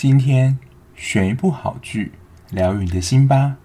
今天选一部好剧，疗愈你的心吧。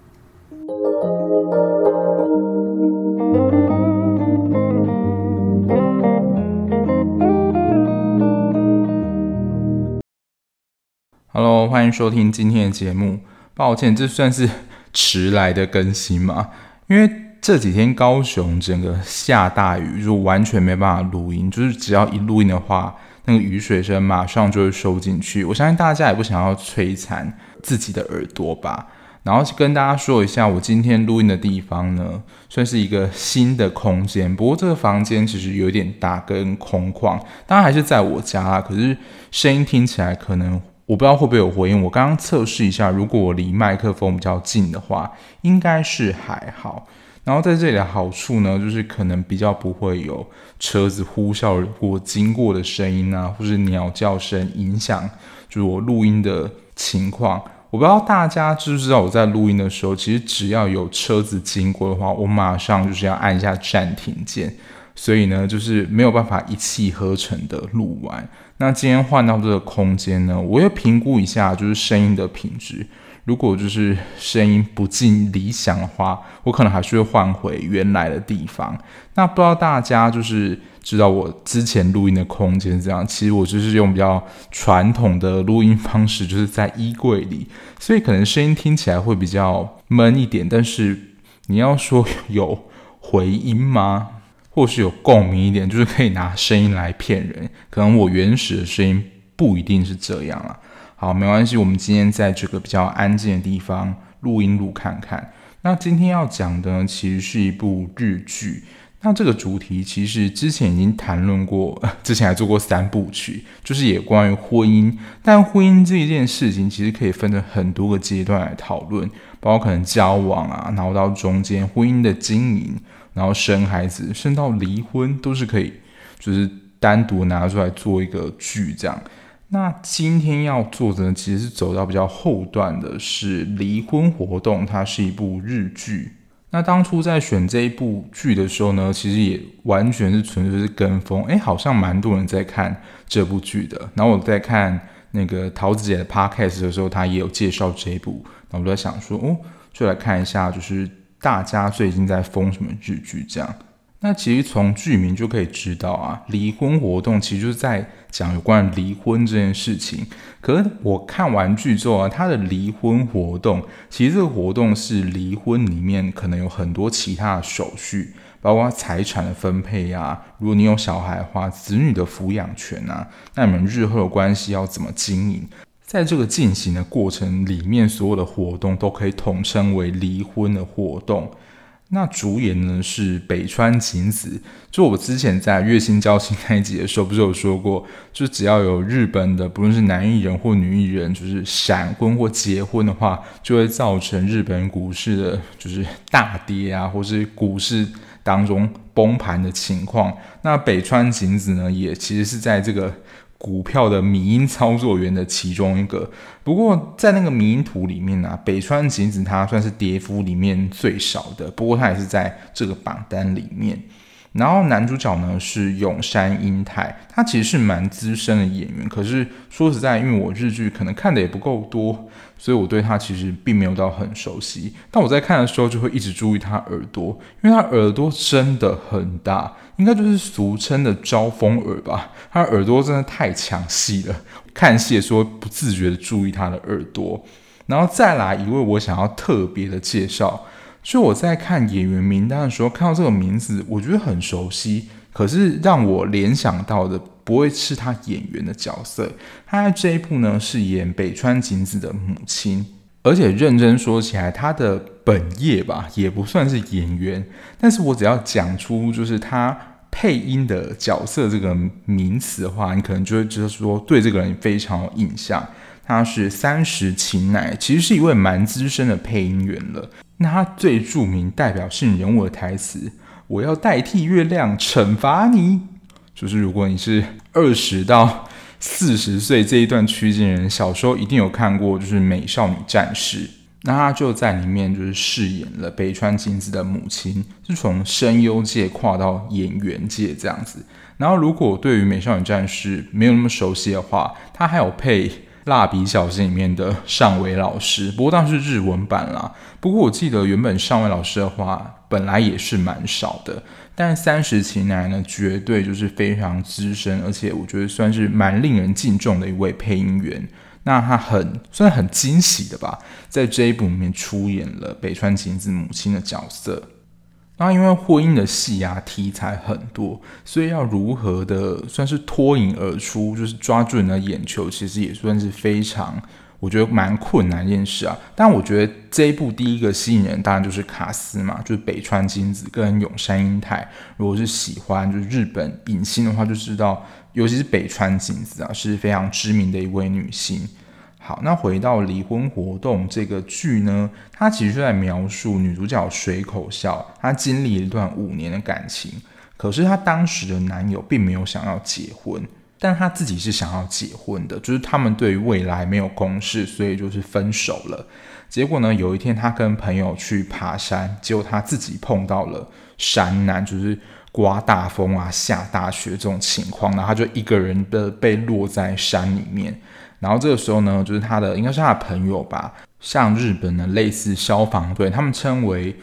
Hello，欢迎收听今天的节目。抱歉，这算是迟来的更新嘛？因为这几天高雄整个下大雨，就完全没办法录音。就是只要一录音的话，那个雨水声马上就会收进去。我相信大家也不想要摧残自己的耳朵吧。然后跟大家说一下，我今天录音的地方呢，算是一个新的空间。不过这个房间其实有点大跟空旷，当然还是在我家啦。可是声音听起来可能我不知道会不会有回音。我刚刚测试一下，如果我离麦克风比较近的话，应该是还好。然后在这里的好处呢，就是可能比较不会有车子呼啸或经过的声音啊，或是鸟叫声影响，就是我录音的情况。我不知道大家知不知道，我在录音的时候，其实只要有车子经过的话，我马上就是要按一下暂停键。所以呢，就是没有办法一气呵成的录完。那今天换到这个空间呢，我要评估一下，就是声音的品质。如果就是声音不尽理想的话，我可能还是会换回原来的地方。那不知道大家就是知道我之前录音的空间是这样，其实我就是用比较传统的录音方式，就是在衣柜里，所以可能声音听起来会比较闷一点。但是你要说有回音吗？或是有共鸣一点，就是可以拿声音来骗人。可能我原始的声音不一定是这样啊。好，没关系。我们今天在这个比较安静的地方录音录看看。那今天要讲的呢，其实是一部日剧。那这个主题其实之前已经谈论过，之前还做过三部曲，就是也关于婚姻。但婚姻这一件事情，其实可以分成很多个阶段来讨论，包括可能交往啊，然后到中间婚姻的经营，然后生孩子，甚至到离婚，都是可以，就是单独拿出来做一个剧这样。那今天要做的呢，其实是走到比较后段的，是离婚活动。它是一部日剧。那当初在选这一部剧的时候呢，其实也完全是纯粹是跟风。哎，好像蛮多人在看这部剧的。然后我在看那个桃子姐的 podcast 的时候，她也有介绍这一部。那我就在想说，哦，就来看一下，就是大家最近在疯什么日剧这样。那其实从剧名就可以知道啊，离婚活动其实就是在讲有关离婚这件事情。可是我看完剧之后啊，它的离婚活动其实这个活动是离婚里面可能有很多其他的手续，包括财产的分配啊，如果你有小孩的话，子女的抚养权啊，那你们日后的关系要怎么经营？在这个进行的过程里面，所有的活动都可以统称为离婚的活动。那主演呢是北川景子，就我之前在《月薪娇妻》那一集的时候，不是有说过，就只要有日本的，不论是男艺人或女艺人，就是闪婚或结婚的话，就会造成日本股市的就是大跌啊，或是股市当中崩盘的情况。那北川景子呢，也其实是在这个。股票的迷因操作员的其中一个，不过在那个迷因图里面呢、啊，北川景子他算是跌幅里面最少的，不过他也是在这个榜单里面。然后男主角呢是永山英太，他其实是蛮资深的演员，可是说实在，因为我日剧可能看的也不够多，所以我对他其实并没有到很熟悉。但我在看的时候就会一直注意他耳朵，因为他耳朵真的很大，应该就是俗称的招风耳吧。他耳朵真的太抢戏了，看戏的时候不自觉的注意他的耳朵。然后再来一位我想要特别的介绍。所以我在看演员名单的时候，看到这个名字，我觉得很熟悉，可是让我联想到的不会是他演员的角色。他在这一部呢是演北川景子的母亲，而且认真说起来，他的本业吧也不算是演员，但是我只要讲出就是他配音的角色这个名词的话，你可能就会知道说对这个人非常有印象。他是三十晴乃，其实是一位蛮资深的配音员了。那他最著名代表性人物的台词：“我要代替月亮惩罚你。”就是如果你是二十到四十岁这一段区间人，小时候一定有看过，就是《美少女战士》。那他就在里面就是饰演了北川景子的母亲，是从声优界跨到演员界这样子。然后如果对于《美少女战士》没有那么熟悉的话，他还有配。蜡笔小新里面的上尾老师，不过当时是日文版啦。不过我记得原本上尾老师的话本来也是蛮少的，但三十期乃呢，绝对就是非常资深，而且我觉得算是蛮令人敬重的一位配音员。那他很算很惊喜的吧，在这一部里面出演了北川景子母亲的角色。那因为婚姻的戏啊题材很多，所以要如何的算是脱颖而出，就是抓住人的眼球，其实也算是非常我觉得蛮困难一件事啊。但我觉得这一部第一个吸引人当然就是卡司嘛，就是北川景子跟永山瑛太。如果是喜欢就是日本影星的话，就知道尤其是北川景子啊是非常知名的一位女星。好，那回到离婚活动这个剧呢，它其实是在描述女主角水口笑，她经历一段五年的感情，可是她当时的男友并没有想要结婚，但她自己是想要结婚的，就是他们对于未来没有共识，所以就是分手了。结果呢，有一天她跟朋友去爬山，结果她自己碰到了山难，就是刮大风啊、下大雪这种情况，然后他就一个人的被落在山里面。然后这个时候呢，就是他的应该是他的朋友吧，像日本的类似消防队，他们称为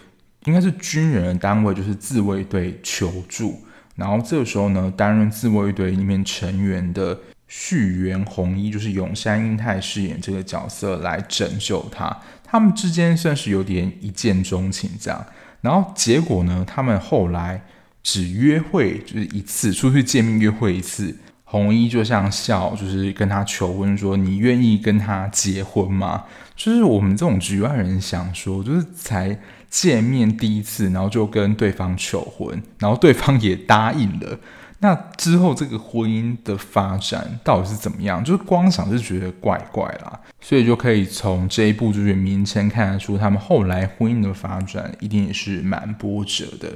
应该是军人的单位，就是自卫队求助。然后这个时候呢，担任自卫队里面成员的绪原弘一，就是永山瑛太饰演这个角色来拯救他。他们之间算是有点一见钟情这样。然后结果呢，他们后来只约会就是一次，出去见面约会一次。红衣就像笑，就是跟他求婚，说你愿意跟他结婚吗？就是我们这种局外人想说，就是才见面第一次，然后就跟对方求婚，然后对方也答应了。那之后这个婚姻的发展到底是怎么样？就是光想就觉得怪怪啦，所以就可以从这一部剧名称看得出，他们后来婚姻的发展一定也是蛮波折的。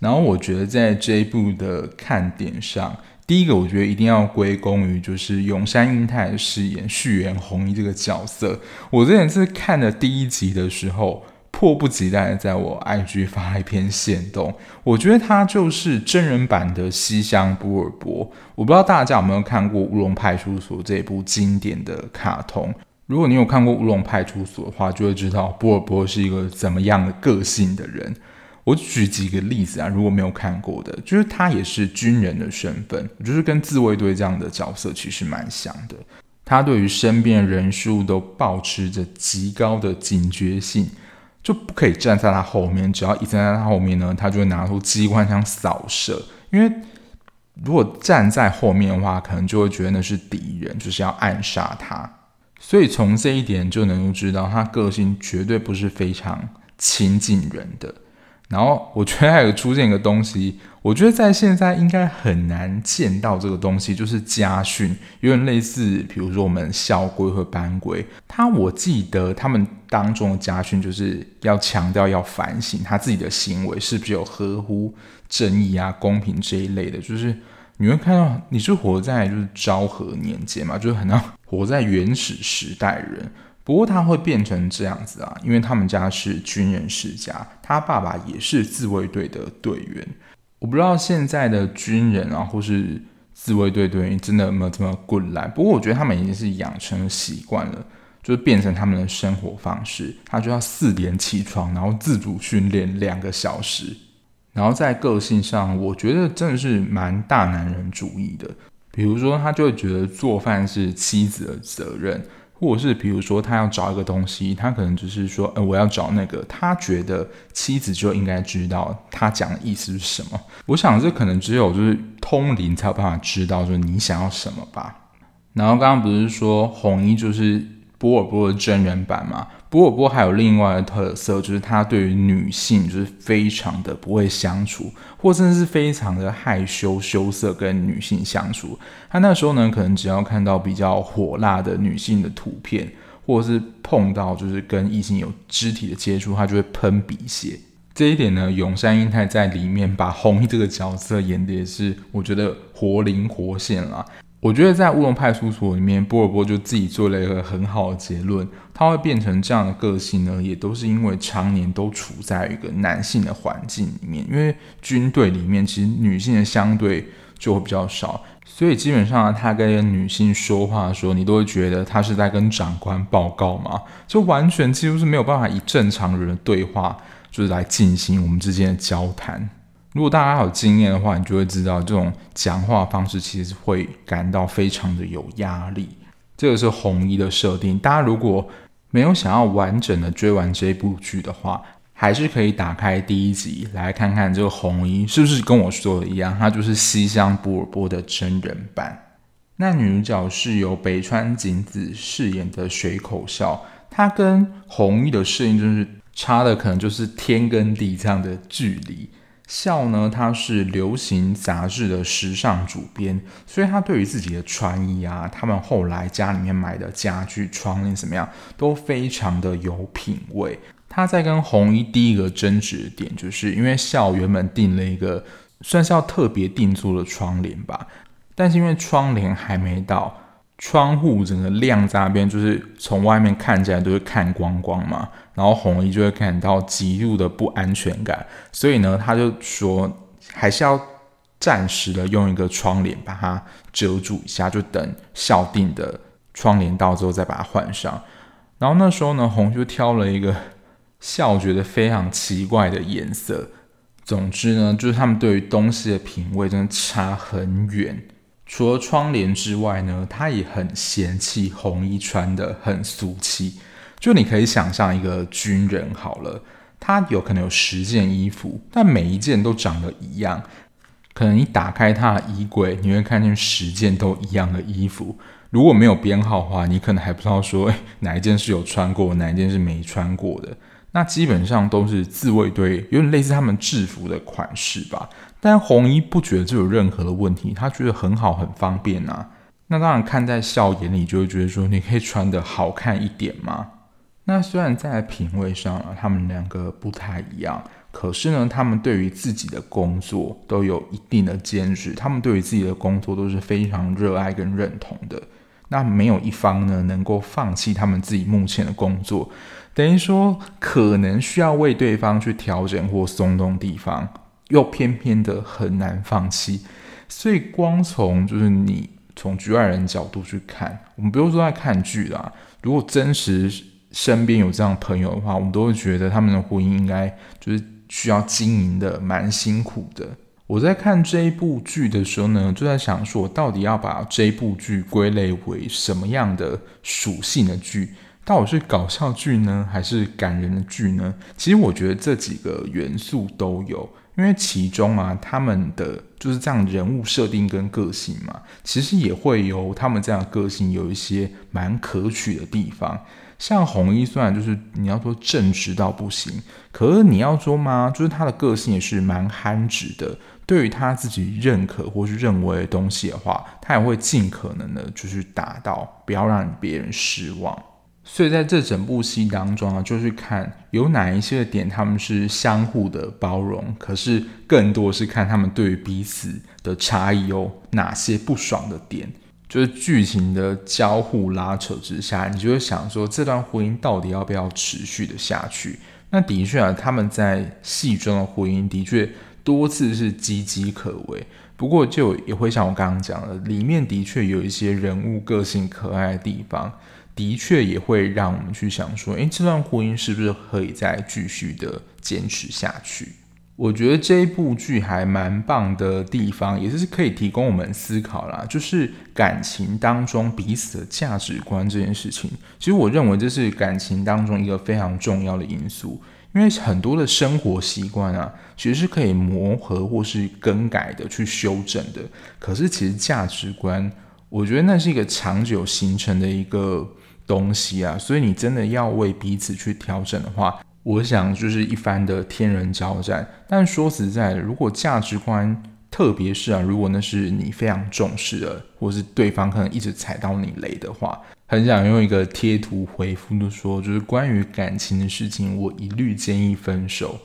然后我觉得在这一部的看点上。第一个，我觉得一定要归功于就是永山瑛太饰演绪原弘一这个角色。我之前是看了第一集的时候，迫不及待的在我 IG 发一篇线动。我觉得他就是真人版的西乡波尔波。我不知道大家有没有看过《乌龙派出所》这部经典的卡通。如果你有看过《乌龙派出所》的话，就会知道波尔波是一个怎么样的个性的人。我举几个例子啊，如果没有看过的，就是他也是军人的身份，就是跟自卫队这样的角色其实蛮像的。他对于身边人事物都保持着极高的警觉性，就不可以站在他后面，只要一站在他后面呢，他就会拿出机关枪扫射。因为如果站在后面的话，可能就会觉得那是敌人，就是要暗杀他。所以从这一点就能够知道，他个性绝对不是非常亲近人的。然后我觉得还有出现一个东西，我觉得在现在应该很难见到这个东西，就是家训，有点类似，比如说我们校规和班规。他我记得他们当中的家训就是要强调要反省他自己的行为是不是有合乎正义啊、公平这一类的。就是你会看到你是活在就是昭和年间嘛，就是很像活在原始时代人。不过他会变成这样子啊，因为他们家是军人世家，他爸爸也是自卫队的队员。我不知道现在的军人啊，或是自卫队队员真的有没有这么滚来。不过我觉得他们已经是养成习惯了，就是变成他们的生活方式。他就要四点起床，然后自主训练两个小时。然后在个性上，我觉得真的是蛮大男人主义的。比如说，他就会觉得做饭是妻子的责任。或者是比如说他要找一个东西，他可能就是说，呃，我要找那个，他觉得妻子就应该知道他讲的意思是什么。我想这可能只有就是通灵才有办法知道，说你想要什么吧。然后刚刚不是说红衣就是波尔波的真人版嘛？波尔波还有另外的特色，就是他对于女性就是非常的不会相处，或甚至是非常的害羞羞涩跟女性相处。他那时候呢，可能只要看到比较火辣的女性的图片，或者是碰到就是跟异性有肢体的接触，他就会喷鼻血。这一点呢，永山瑛太在里面把红衣这个角色演的也是，我觉得活灵活现啦。我觉得在乌龙派出所里面，波尔波就自己做了一个很好的结论，他会变成这样的个性呢，也都是因为常年都处在一个男性的环境里面。因为军队里面其实女性的相对就会比较少。所以基本上他跟女性说话的时候，你都会觉得他是在跟长官报告嘛，就完全几乎是没有办法以正常人的对话就是来进行我们之间的交谈。如果大家有经验的话，你就会知道这种讲话方式其实会感到非常的有压力。这个是红衣的设定。大家如果没有想要完整的追完这部剧的话，还是可以打开第一集来看看这个红衣是不是跟我说的一样，它就是西乡布尔波的真人版。那女主角是由北川景子饰演的水口笑，她跟红衣的设定就是差的可能就是天跟地这样的距离。笑呢，他是流行杂志的时尚主编，所以他对于自己的穿衣啊，他们后来家里面买的家具、窗帘怎么样，都非常的有品味。他在跟红衣第一个争执的点，就是因为笑原本订了一个算是要特别定做的窗帘吧，但是因为窗帘还没到。窗户整个亮在那边，就是从外面看起来都会看光光嘛，然后红衣就会感到极度的不安全感，所以呢，他就说还是要暂时的用一个窗帘把它遮住一下，就等校定的窗帘到之后再把它换上。然后那时候呢，红就挑了一个校觉得非常奇怪的颜色。总之呢，就是他们对于东西的品味真的差很远。除了窗帘之外呢，他也很嫌弃红衣穿得很俗气。就你可以想象一个军人好了，他有可能有十件衣服，但每一件都长得一样。可能你打开他的衣柜，你会看见十件都一样的衣服。如果没有编号的话，你可能还不知道说，诶，哪一件是有穿过，哪一件是没穿过的。那基本上都是自卫队，有点类似他们制服的款式吧。但红衣不觉得这有任何的问题，他觉得很好，很方便啊。那当然看在笑眼里，就会觉得说你可以穿得好看一点嘛。那虽然在品味上啊，他们两个不太一样，可是呢，他们对于自己的工作都有一定的坚持，他们对于自己的工作都是非常热爱跟认同的。那没有一方呢能够放弃他们自己目前的工作。等于说，可能需要为对方去调整或松动地方，又偏偏的很难放弃。所以，光从就是你从局外人角度去看，我们不用说在看剧啦。如果真实身边有这样朋友的话，我们都会觉得他们的婚姻应该就是需要经营的蛮辛苦的。我在看这一部剧的时候呢，就在想说，我到底要把这一部剧归类为什么样的属性的剧？到底是搞笑剧呢，还是感人的剧呢？其实我觉得这几个元素都有，因为其中啊，他们的就是这样人物设定跟个性嘛，其实也会有他们这样的个性有一些蛮可取的地方。像红衣虽然就是你要说正直到不行，可是你要说嘛，就是他的个性也是蛮憨直的。对于他自己认可或是认为的东西的话，他也会尽可能的就是达到，不要让别人失望。所以在这整部戏当中啊，就是看有哪一些点他们是相互的包容，可是更多是看他们对于彼此的差异有哪些不爽的点。就是剧情的交互拉扯之下，你就会想说，这段婚姻到底要不要持续的下去？那的确啊，他们在戏中的婚姻的确多次是岌岌可危。不过就也会像我刚刚讲的，里面的确有一些人物个性可爱的地方。的确也会让我们去想说，诶，这段婚姻是不是可以再继续的坚持下去？我觉得这一部剧还蛮棒的地方，也是可以提供我们思考啦，就是感情当中彼此的价值观这件事情。其实我认为这是感情当中一个非常重要的因素，因为很多的生活习惯啊，其实是可以磨合或是更改的，去修正的。可是其实价值观，我觉得那是一个长久形成的一个。东西啊，所以你真的要为彼此去调整的话，我想就是一番的天人交战。但说实在的，如果价值观，特别是啊，如果那是你非常重视的，或是对方可能一直踩到你雷的话，很想用一个贴图回复就说，就是关于感情的事情，我一律建议分手。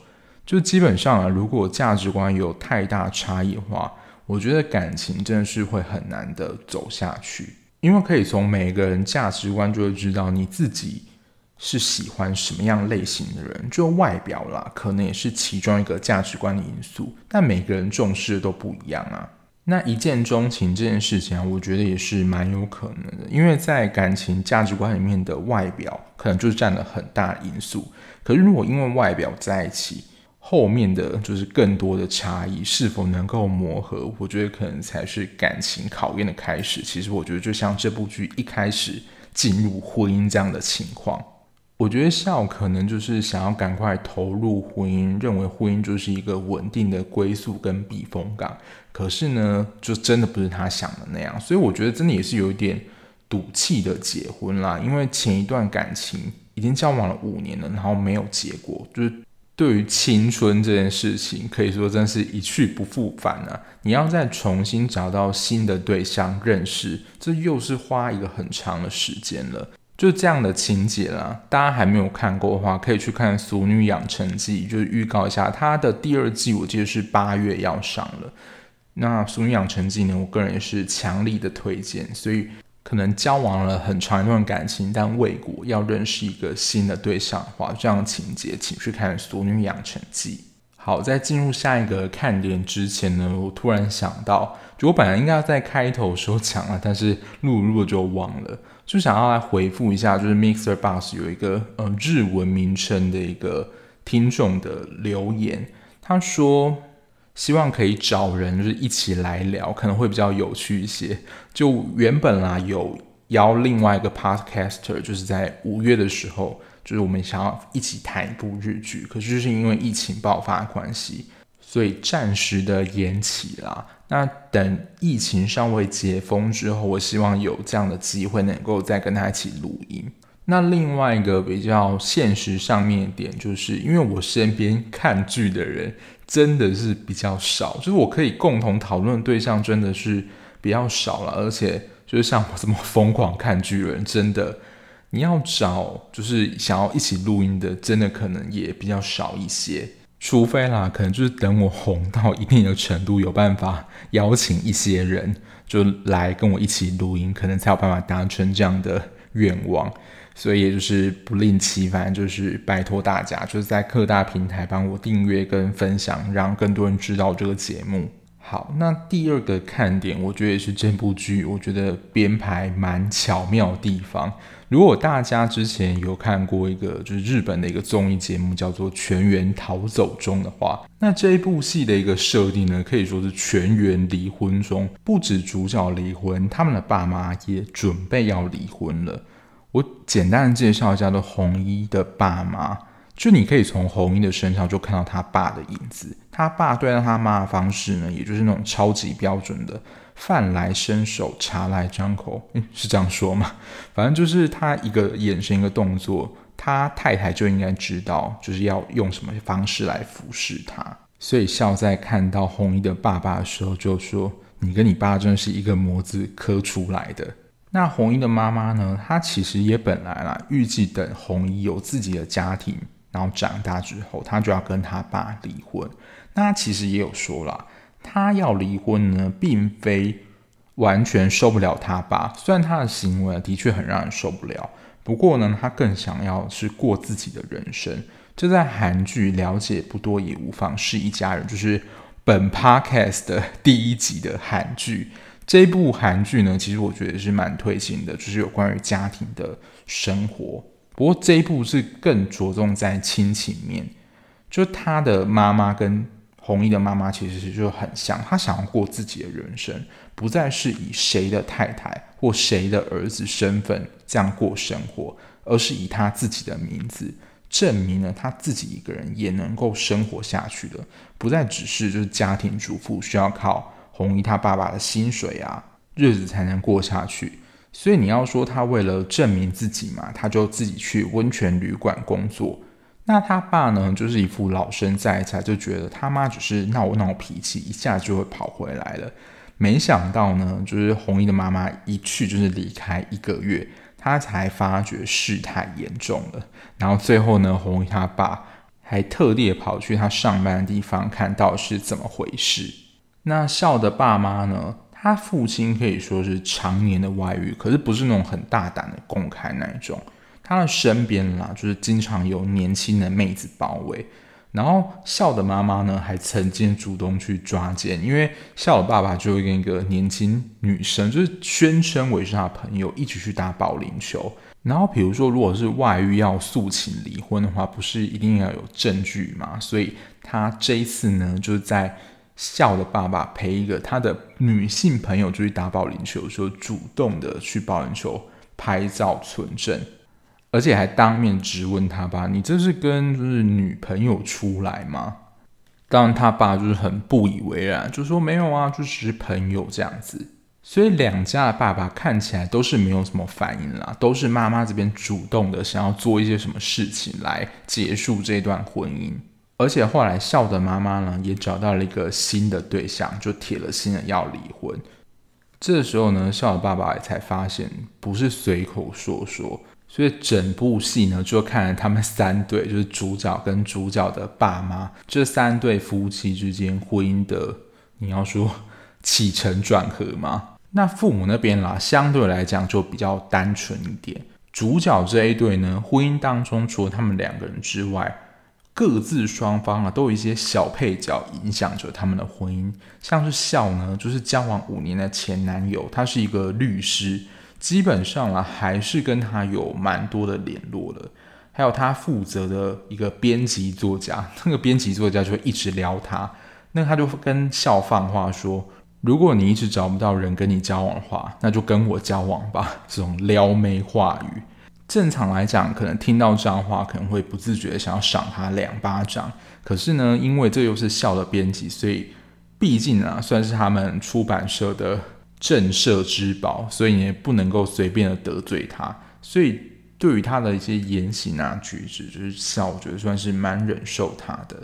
就基本上啊，如果价值观有太大差异的话，我觉得感情真的是会很难的走下去。因为可以从每个人价值观就会知道你自己是喜欢什么样类型的人，就外表啦，可能也是其中一个价值观的因素。但每个人重视的都不一样啊。那一见钟情这件事情啊，我觉得也是蛮有可能的，因为在感情价值观里面的外表可能就是占了很大因素。可是如果因为外表在一起，后面的就是更多的差异是否能够磨合，我觉得可能才是感情考验的开始。其实我觉得就像这部剧一开始进入婚姻这样的情况。我觉得笑可能就是想要赶快投入婚姻，认为婚姻就是一个稳定的归宿跟避风港。可是呢，就真的不是他想的那样，所以我觉得真的也是有一点赌气的结婚啦。因为前一段感情已经交往了五年了，然后没有结果，就是对于青春这件事情，可以说真是一去不复返啊。你要再重新找到新的对象认识，这又是花一个很长的时间了。就这样的情节啦，大家还没有看过的话，可以去看《俗女养成记》，就是预告一下它的第二季，我记得是八月要上了。那《俗女养成记》呢，我个人也是强力的推荐。所以可能交往了很长一段感情，但未果要认识一个新的对象的话，这样情节，请去看《俗女养成记》。好，在进入下一个看点之前呢，我突然想到，就我本来应该要在开头说讲了，但是录录就忘了。就想要来回复一下，就是 Mixer Box 有一个呃日文名称的一个听众的留言，他说希望可以找人就是一起来聊，可能会比较有趣一些。就原本啦有邀另外一个 Podcaster，就是在五月的时候，就是我们想要一起谈一部日剧，可是就是因为疫情爆发关系，所以暂时的延期啦。那等疫情尚未解封之后，我希望有这样的机会能够再跟他一起录音。那另外一个比较现实上面一点，就是因为我身边看剧的人真的是比较少，就是我可以共同讨论对象真的是比较少了，而且就是像我这么疯狂看剧的人，真的你要找就是想要一起录音的，真的可能也比较少一些。除非啦，可能就是等我红到一定的程度，有办法邀请一些人就来跟我一起录音，可能才有办法达成这样的愿望。所以也就是不吝其烦，就是拜托大家，就是在各大平台帮我订阅跟分享，让更多人知道这个节目。好，那第二个看点，我觉得也是这部剧，我觉得编排蛮巧妙的地方。如果大家之前有看过一个就是日本的一个综艺节目，叫做《全员逃走中》的话，那这一部戏的一个设定呢，可以说是全员离婚中，不止主角离婚，他们的爸妈也准备要离婚了。我简单的介绍一下，的红衣的爸妈，就你可以从红衣的身上就看到他爸的影子。他爸对待他妈的方式呢，也就是那种超级标准的。饭来伸手，茶来张口，是这样说吗？反正就是他一个眼神，一个动作，他太太就应该知道，就是要用什么方式来服侍他。所以孝在看到红衣的爸爸的时候，就说：“你跟你爸真的是一个模子刻出来的。”那红衣的妈妈呢？她其实也本来啦，预计等红衣有自己的家庭，然后长大之后，她就要跟他爸离婚。那其实也有说啦。她要离婚呢，并非完全受不了他爸，虽然他的行为的确很让人受不了，不过呢，他更想要是过自己的人生。这在韩剧了解不多也无妨，是一家人，就是本 podcast 的第一集的韩剧。这一部韩剧呢，其实我觉得是蛮推行的，就是有关于家庭的生活。不过这一部是更着重在亲情面，就他的妈妈跟。红衣的妈妈其实就很像，她想要过自己的人生，不再是以谁的太太或谁的儿子身份这样过生活，而是以她自己的名字证明了她自己一个人也能够生活下去的，不再只是就是家庭主妇需要靠红衣他爸爸的薪水啊，日子才能过下去。所以你要说他为了证明自己嘛，他就自己去温泉旅馆工作。那他爸呢，就是一副老生在在，就觉得他妈只是闹闹脾气，一下就会跑回来了。没想到呢，就是红衣的妈妈一去就是离开一个月，他才发觉事态严重了。然后最后呢，红衣他爸还特地跑去他上班的地方，看到是怎么回事。那笑的爸妈呢，他父亲可以说是常年的外遇，可是不是那种很大胆的公开那一种。他的身边啦，就是经常有年轻的妹子包围，然后笑的妈妈呢，还曾经主动去抓奸，因为笑的爸爸就会跟一个年轻女生，就是宣称为是他朋友，一起去打保龄球。然后比如说，如果是外遇要诉请离婚的话，不是一定要有证据嘛？所以他这一次呢，就是在笑的爸爸陪一个他的女性朋友出去打保龄球说，主动的去保龄球拍照存证。而且还当面质问他爸：“你这是跟就是女朋友出来吗？”当然，他爸就是很不以为然，就说：“没有啊，就只是朋友这样子。”所以两家的爸爸看起来都是没有什么反应啦，都是妈妈这边主动的想要做一些什么事情来结束这段婚姻。而且后来孝的妈妈呢，也找到了一个新的对象，就铁了心的要离婚。这时候呢，孝的爸爸也才发现不是随口说说。所以整部戏呢，就看了他们三对，就是主角跟主角的爸妈这三对夫妻之间婚姻的，你要说起承转合吗？那父母那边啦，相对来讲就比较单纯一点。主角这一对呢，婚姻当中除了他们两个人之外，各自双方啊都有一些小配角影响着他们的婚姻。像是孝呢，就是交往五年的前男友，他是一个律师。基本上啊，还是跟他有蛮多的联络的。还有他负责的一个编辑作家，那个编辑作家就一直撩他。那他就跟孝放话说：“如果你一直找不到人跟你交往的话，那就跟我交往吧。”这种撩妹话语，正常来讲，可能听到这样话，可能会不自觉的想要赏他两巴掌。可是呢，因为这又是孝的编辑，所以毕竟啊，算是他们出版社的。震慑之宝，所以你也不能够随便的得罪他。所以对于他的一些言行啊举止，就是笑，我觉得算是蛮忍受他的。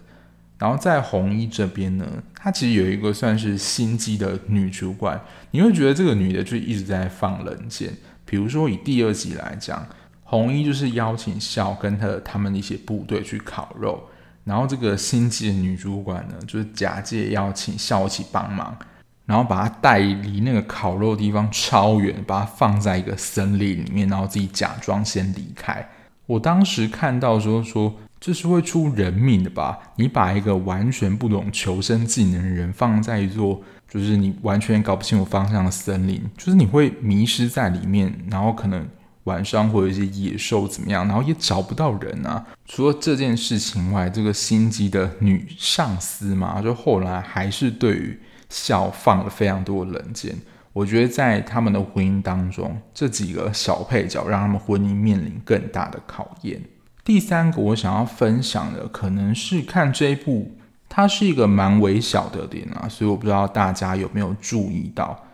然后在红衣这边呢，他其实有一个算是心机的女主管，你会觉得这个女的就一直在放冷箭。比如说以第二集来讲，红衣就是邀请孝跟他他们一些部队去烤肉，然后这个心机的女主管呢，就是假借邀请孝一起帮忙。然后把他带离那个烤肉的地方超远，把他放在一个森林里面，然后自己假装先离开。我当时看到时候说，这是会出人命的吧？你把一个完全不懂求生技能的人放在一座就是你完全搞不清楚方向的森林，就是你会迷失在里面，然后可能晚上会有一些野兽怎么样，然后也找不到人啊。除了这件事情外，这个心机的女上司嘛，就后来还是对于。孝放了非常多的冷箭，我觉得在他们的婚姻当中，这几个小配角让他们婚姻面临更大的考验。第三个我想要分享的，可能是看这一部，它是一个蛮微小的点啊，所以我不知道大家有没有注意到，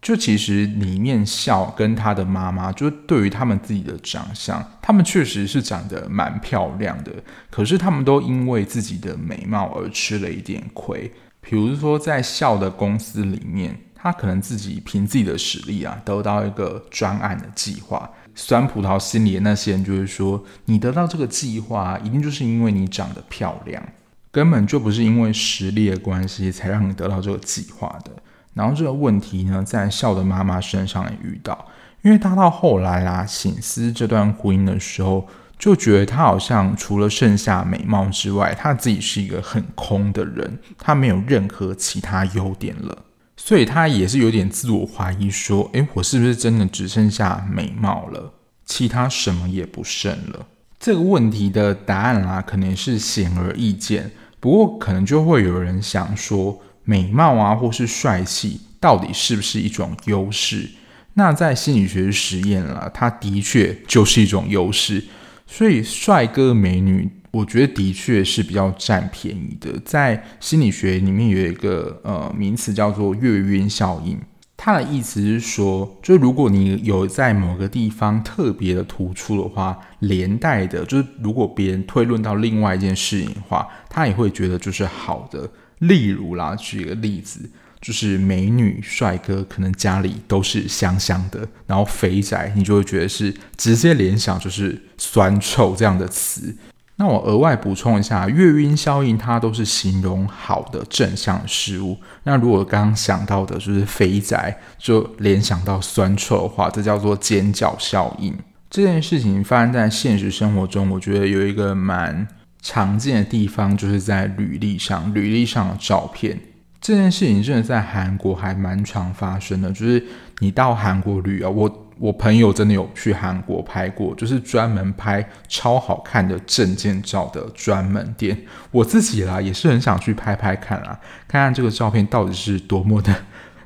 就其实里面笑跟他的妈妈，就对于他们自己的长相，他们确实是长得蛮漂亮的，可是他们都因为自己的美貌而吃了一点亏。比如说，在笑的公司里面，他可能自己凭自己的实力啊，得到一个专案的计划。酸葡萄心里的那些人就会说，你得到这个计划，一定就是因为你长得漂亮，根本就不是因为实力的关系才让你得到这个计划的。然后这个问题呢，在孝的妈妈身上也遇到，因为她到后来啦，醒思这段婚姻的时候。就觉得她好像除了剩下美貌之外，她自己是一个很空的人，她没有任何其他优点了，所以她也是有点自我怀疑，说：“诶，我是不是真的只剩下美貌了，其他什么也不剩了？”这个问题的答案啊，可能是显而易见，不过可能就会有人想说，美貌啊，或是帅气，到底是不是一种优势？那在心理学实验啦，它的确就是一种优势。所以，帅哥美女，我觉得的确是比较占便宜的。在心理学里面有一个呃名词叫做“月晕效应”，它的意思是说，就如果你有在某个地方特别的突出的话，连带的，就是如果别人推论到另外一件事情的话，他也会觉得就是好的。例如啦，举一个例子。就是美女帅哥可能家里都是香香的，然后肥宅你就会觉得是直接联想就是酸臭这样的词。那我额外补充一下，月晕效应它都是形容好的正向事物。那如果刚刚想到的就是肥宅，就联想到酸臭的话，这叫做尖角效应。这件事情发生在现实生活中，我觉得有一个蛮常见的地方就是在履历上，履历上的照片这件事情真的在韩国还蛮常发生的。就是你到韩国旅游，我我朋友真的有去韩国拍过，就是专门拍超好看的证件照的专门店。我自己啦也是很想去拍拍看啦，看看这个照片到底是多么的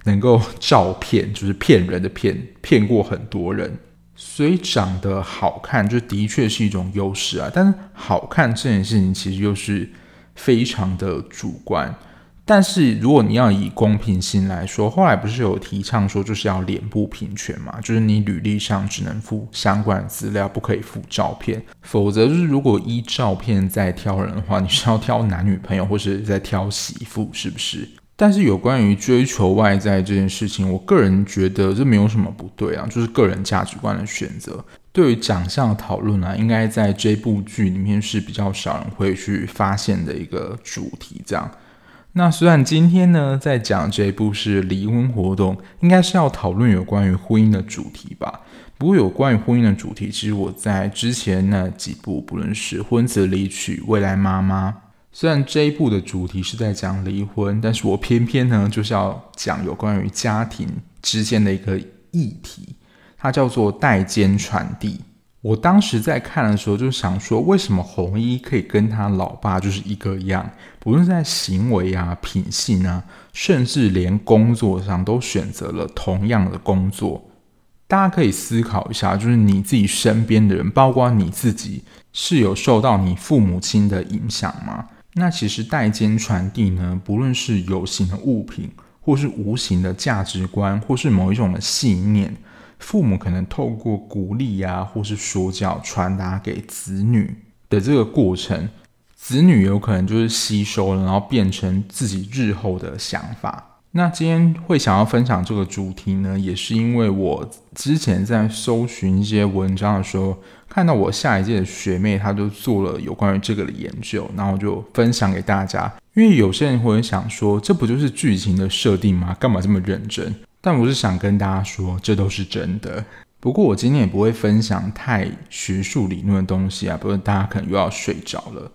能够照骗，就是骗人的骗，骗过很多人。所以长得好看，就的确是一种优势啊。但是好看这件事情其实又是非常的主观。但是如果你要以公平性来说，后来不是有提倡说就是要脸部平权嘛？就是你履历上只能附相关资料，不可以附照片。否则就是如果依照片在挑人的话，你是要挑男女朋友，或是在挑媳妇，是不是？但是有关于追求外在这件事情，我个人觉得这没有什么不对啊，就是个人价值观的选择。对于长相的讨论呢，应该在这部剧里面是比较少人会去发现的一个主题。这样，那虽然今天呢在讲这一部是离婚活动，应该是要讨论有关于婚姻的主题吧。不过有关于婚姻的主题，其实我在之前那几部，不论是《婚词离曲》《未来妈妈》。虽然这一部的主题是在讲离婚，但是我偏偏呢就是要讲有关于家庭之间的一个议题，它叫做代间传递。我当时在看的时候就想说，为什么红衣可以跟他老爸就是一个样，不论在行为啊、品性啊，甚至连工作上都选择了同样的工作。大家可以思考一下，就是你自己身边的人，包括你自己，是有受到你父母亲的影响吗？那其实代间传递呢，不论是有形的物品，或是无形的价值观，或是某一种的信念，父母可能透过鼓励啊，或是说教传达给子女的这个过程，子女有可能就是吸收了，然后变成自己日后的想法。那今天会想要分享这个主题呢，也是因为我之前在搜寻一些文章的时候，看到我下一届的学妹，她就做了有关于这个的研究，然后就分享给大家。因为有些人会想说，这不就是剧情的设定吗？干嘛这么认真？但我是想跟大家说，这都是真的。不过我今天也不会分享太学术理论的东西啊，不然大家可能又要睡着了。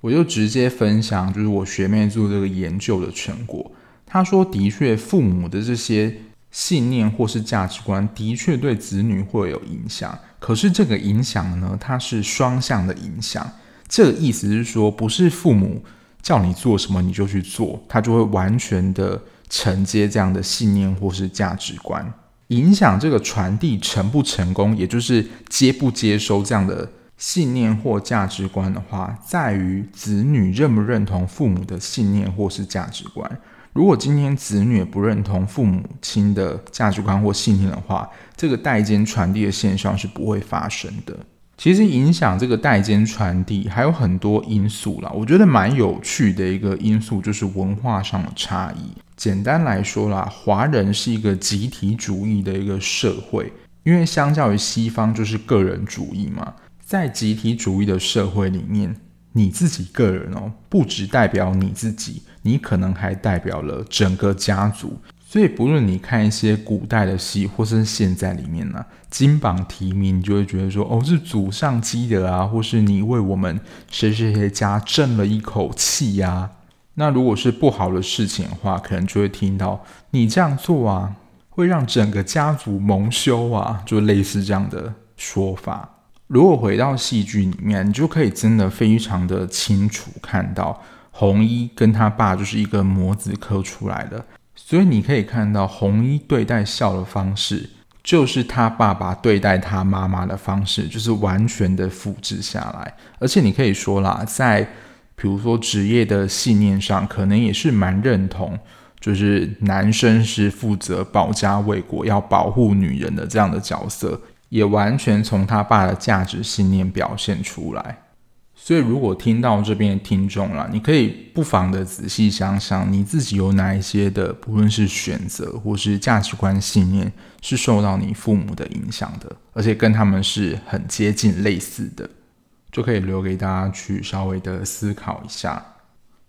我就直接分享，就是我学妹做这个研究的成果。他说：“的确，父母的这些信念或是价值观，的确对子女会有影响。可是这个影响呢，它是双向的影响。这个意思是说，不是父母叫你做什么你就去做，他就会完全的承接这样的信念或是价值观。影响这个传递成不成功，也就是接不接收这样的信念或价值观的话，在于子女认不认同父母的信念或是价值观。”如果今天子女不认同父母亲的价值观或信念的话，这个代间传递的现象是不会发生的。其实影响这个代间传递还有很多因素啦，我觉得蛮有趣的一个因素就是文化上的差异。简单来说啦，华人是一个集体主义的一个社会，因为相较于西方就是个人主义嘛，在集体主义的社会里面。你自己个人哦，不只代表你自己，你可能还代表了整个家族。所以，不论你看一些古代的戏，或是现在里面呢、啊，金榜题名，你就会觉得说，哦，是祖上积德啊，或是你为我们谁谁谁家争了一口气呀、啊。那如果是不好的事情的话，可能就会听到你这样做啊，会让整个家族蒙羞啊，就类似这样的说法。如果回到戏剧里面，你就可以真的非常的清楚看到，红一跟他爸就是一个模子刻出来的，所以你可以看到红一对待孝的方式，就是他爸爸对待他妈妈的方式，就是完全的复制下来。而且你可以说啦，在比如说职业的信念上，可能也是蛮认同，就是男生是负责保家卫国、要保护女人的这样的角色。也完全从他爸的价值信念表现出来，所以如果听到这边的听众了，你可以不妨的仔细想想，你自己有哪一些的，不论是选择或是价值观信念，是受到你父母的影响的，而且跟他们是很接近类似的，就可以留给大家去稍微的思考一下。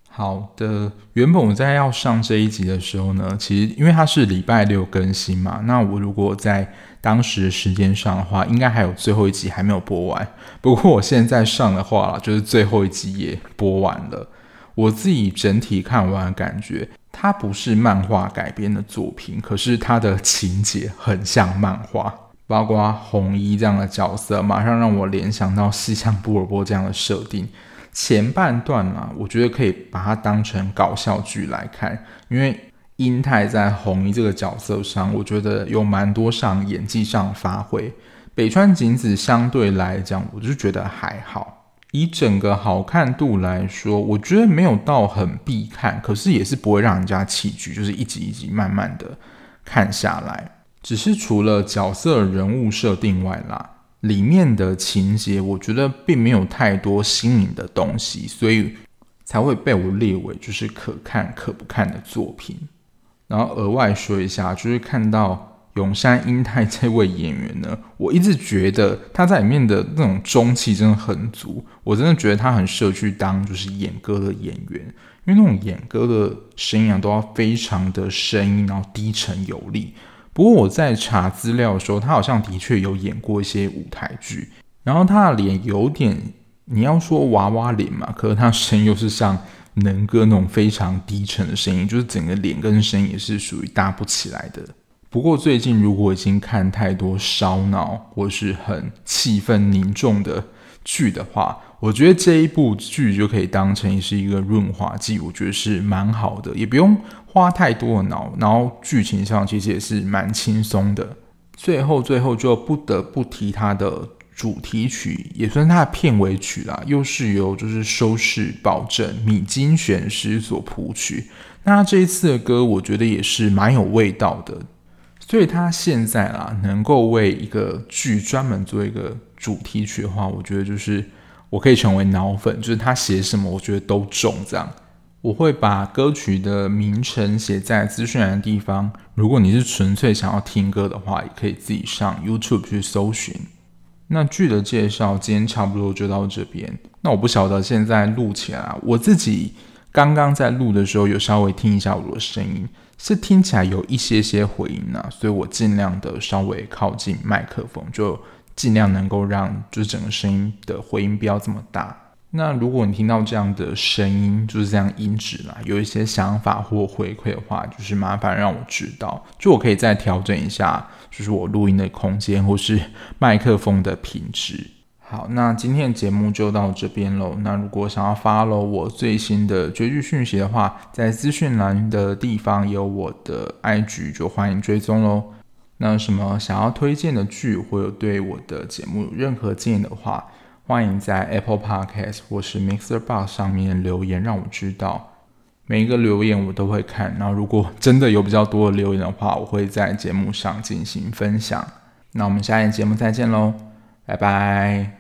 好的，原本我在要上这一集的时候呢，其实因为它是礼拜六更新嘛，那我如果在当时时间上的话，应该还有最后一集还没有播完。不过我现在上的话，就是最后一集也播完了。我自己整体看完的感觉，它不是漫画改编的作品，可是它的情节很像漫画，包括红衣这样的角色，马上让我联想到西乡布尔波这样的设定。前半段啊，我觉得可以把它当成搞笑剧来看，因为英泰在红衣这个角色上，我觉得有蛮多上演技上发挥。北川景子相对来讲，我就觉得还好。以整个好看度来说，我觉得没有到很必看，可是也是不会让人家弃剧，就是一集一集慢慢的看下来。只是除了角色人物设定外啦。里面的情节，我觉得并没有太多新颖的东西，所以才会被我列为就是可看可不看的作品。然后额外说一下，就是看到永山英太这位演员呢，我一直觉得他在里面的那种中气真的很足，我真的觉得他很适合去当就是演歌的演员，因为那种演歌的声音啊，都要非常的声音，然后低沉有力。不过我在查资料的时候，他好像的确有演过一些舞台剧，然后他的脸有点，你要说娃娃脸嘛，可是他声音又是像能歌那种非常低沉的声音，就是整个脸跟声音也是属于搭不起来的。不过最近如果已经看太多烧脑或是很气氛凝重的剧的话，我觉得这一部剧就可以当成是一个润滑剂，我觉得是蛮好的，也不用花太多的脑，然后剧情上其实也是蛮轻松的。最后最后就不得不提它的主题曲，也算它的片尾曲啦，又是由就是收视保证米津玄师所谱曲。那这一次的歌，我觉得也是蛮有味道的。所以他现在啊，能够为一个剧专门做一个主题曲的话，我觉得就是。我可以成为脑粉，就是他写什么，我觉得都中。这样，我会把歌曲的名称写在资讯栏的地方。如果你是纯粹想要听歌的话，也可以自己上 YouTube 去搜寻。那剧的介绍今天差不多就到这边。那我不晓得现在录起来，我自己刚刚在录的时候有稍微听一下我的声音，是听起来有一些些回音啊，所以我尽量的稍微靠近麦克风就。尽量能够让就整个声音的回音不要这么大。那如果你听到这样的声音，就是这样音质啦，有一些想法或回馈的话，就是麻烦让我知道，就我可以再调整一下，就是我录音的空间或是麦克风的品质。好，那今天的节目就到这边喽。那如果想要 follow 我最新的追剧讯息的话，在资讯栏的地方有我的 IG，就欢迎追踪喽。那什么想要推荐的剧，或者对我的节目有任何建议的话，欢迎在 Apple Podcast 或是 Mixer Box 上面留言，让我知道。每一个留言我都会看，然后如果真的有比较多的留言的话，我会在节目上进行分享。那我们下一节目再见喽，拜拜。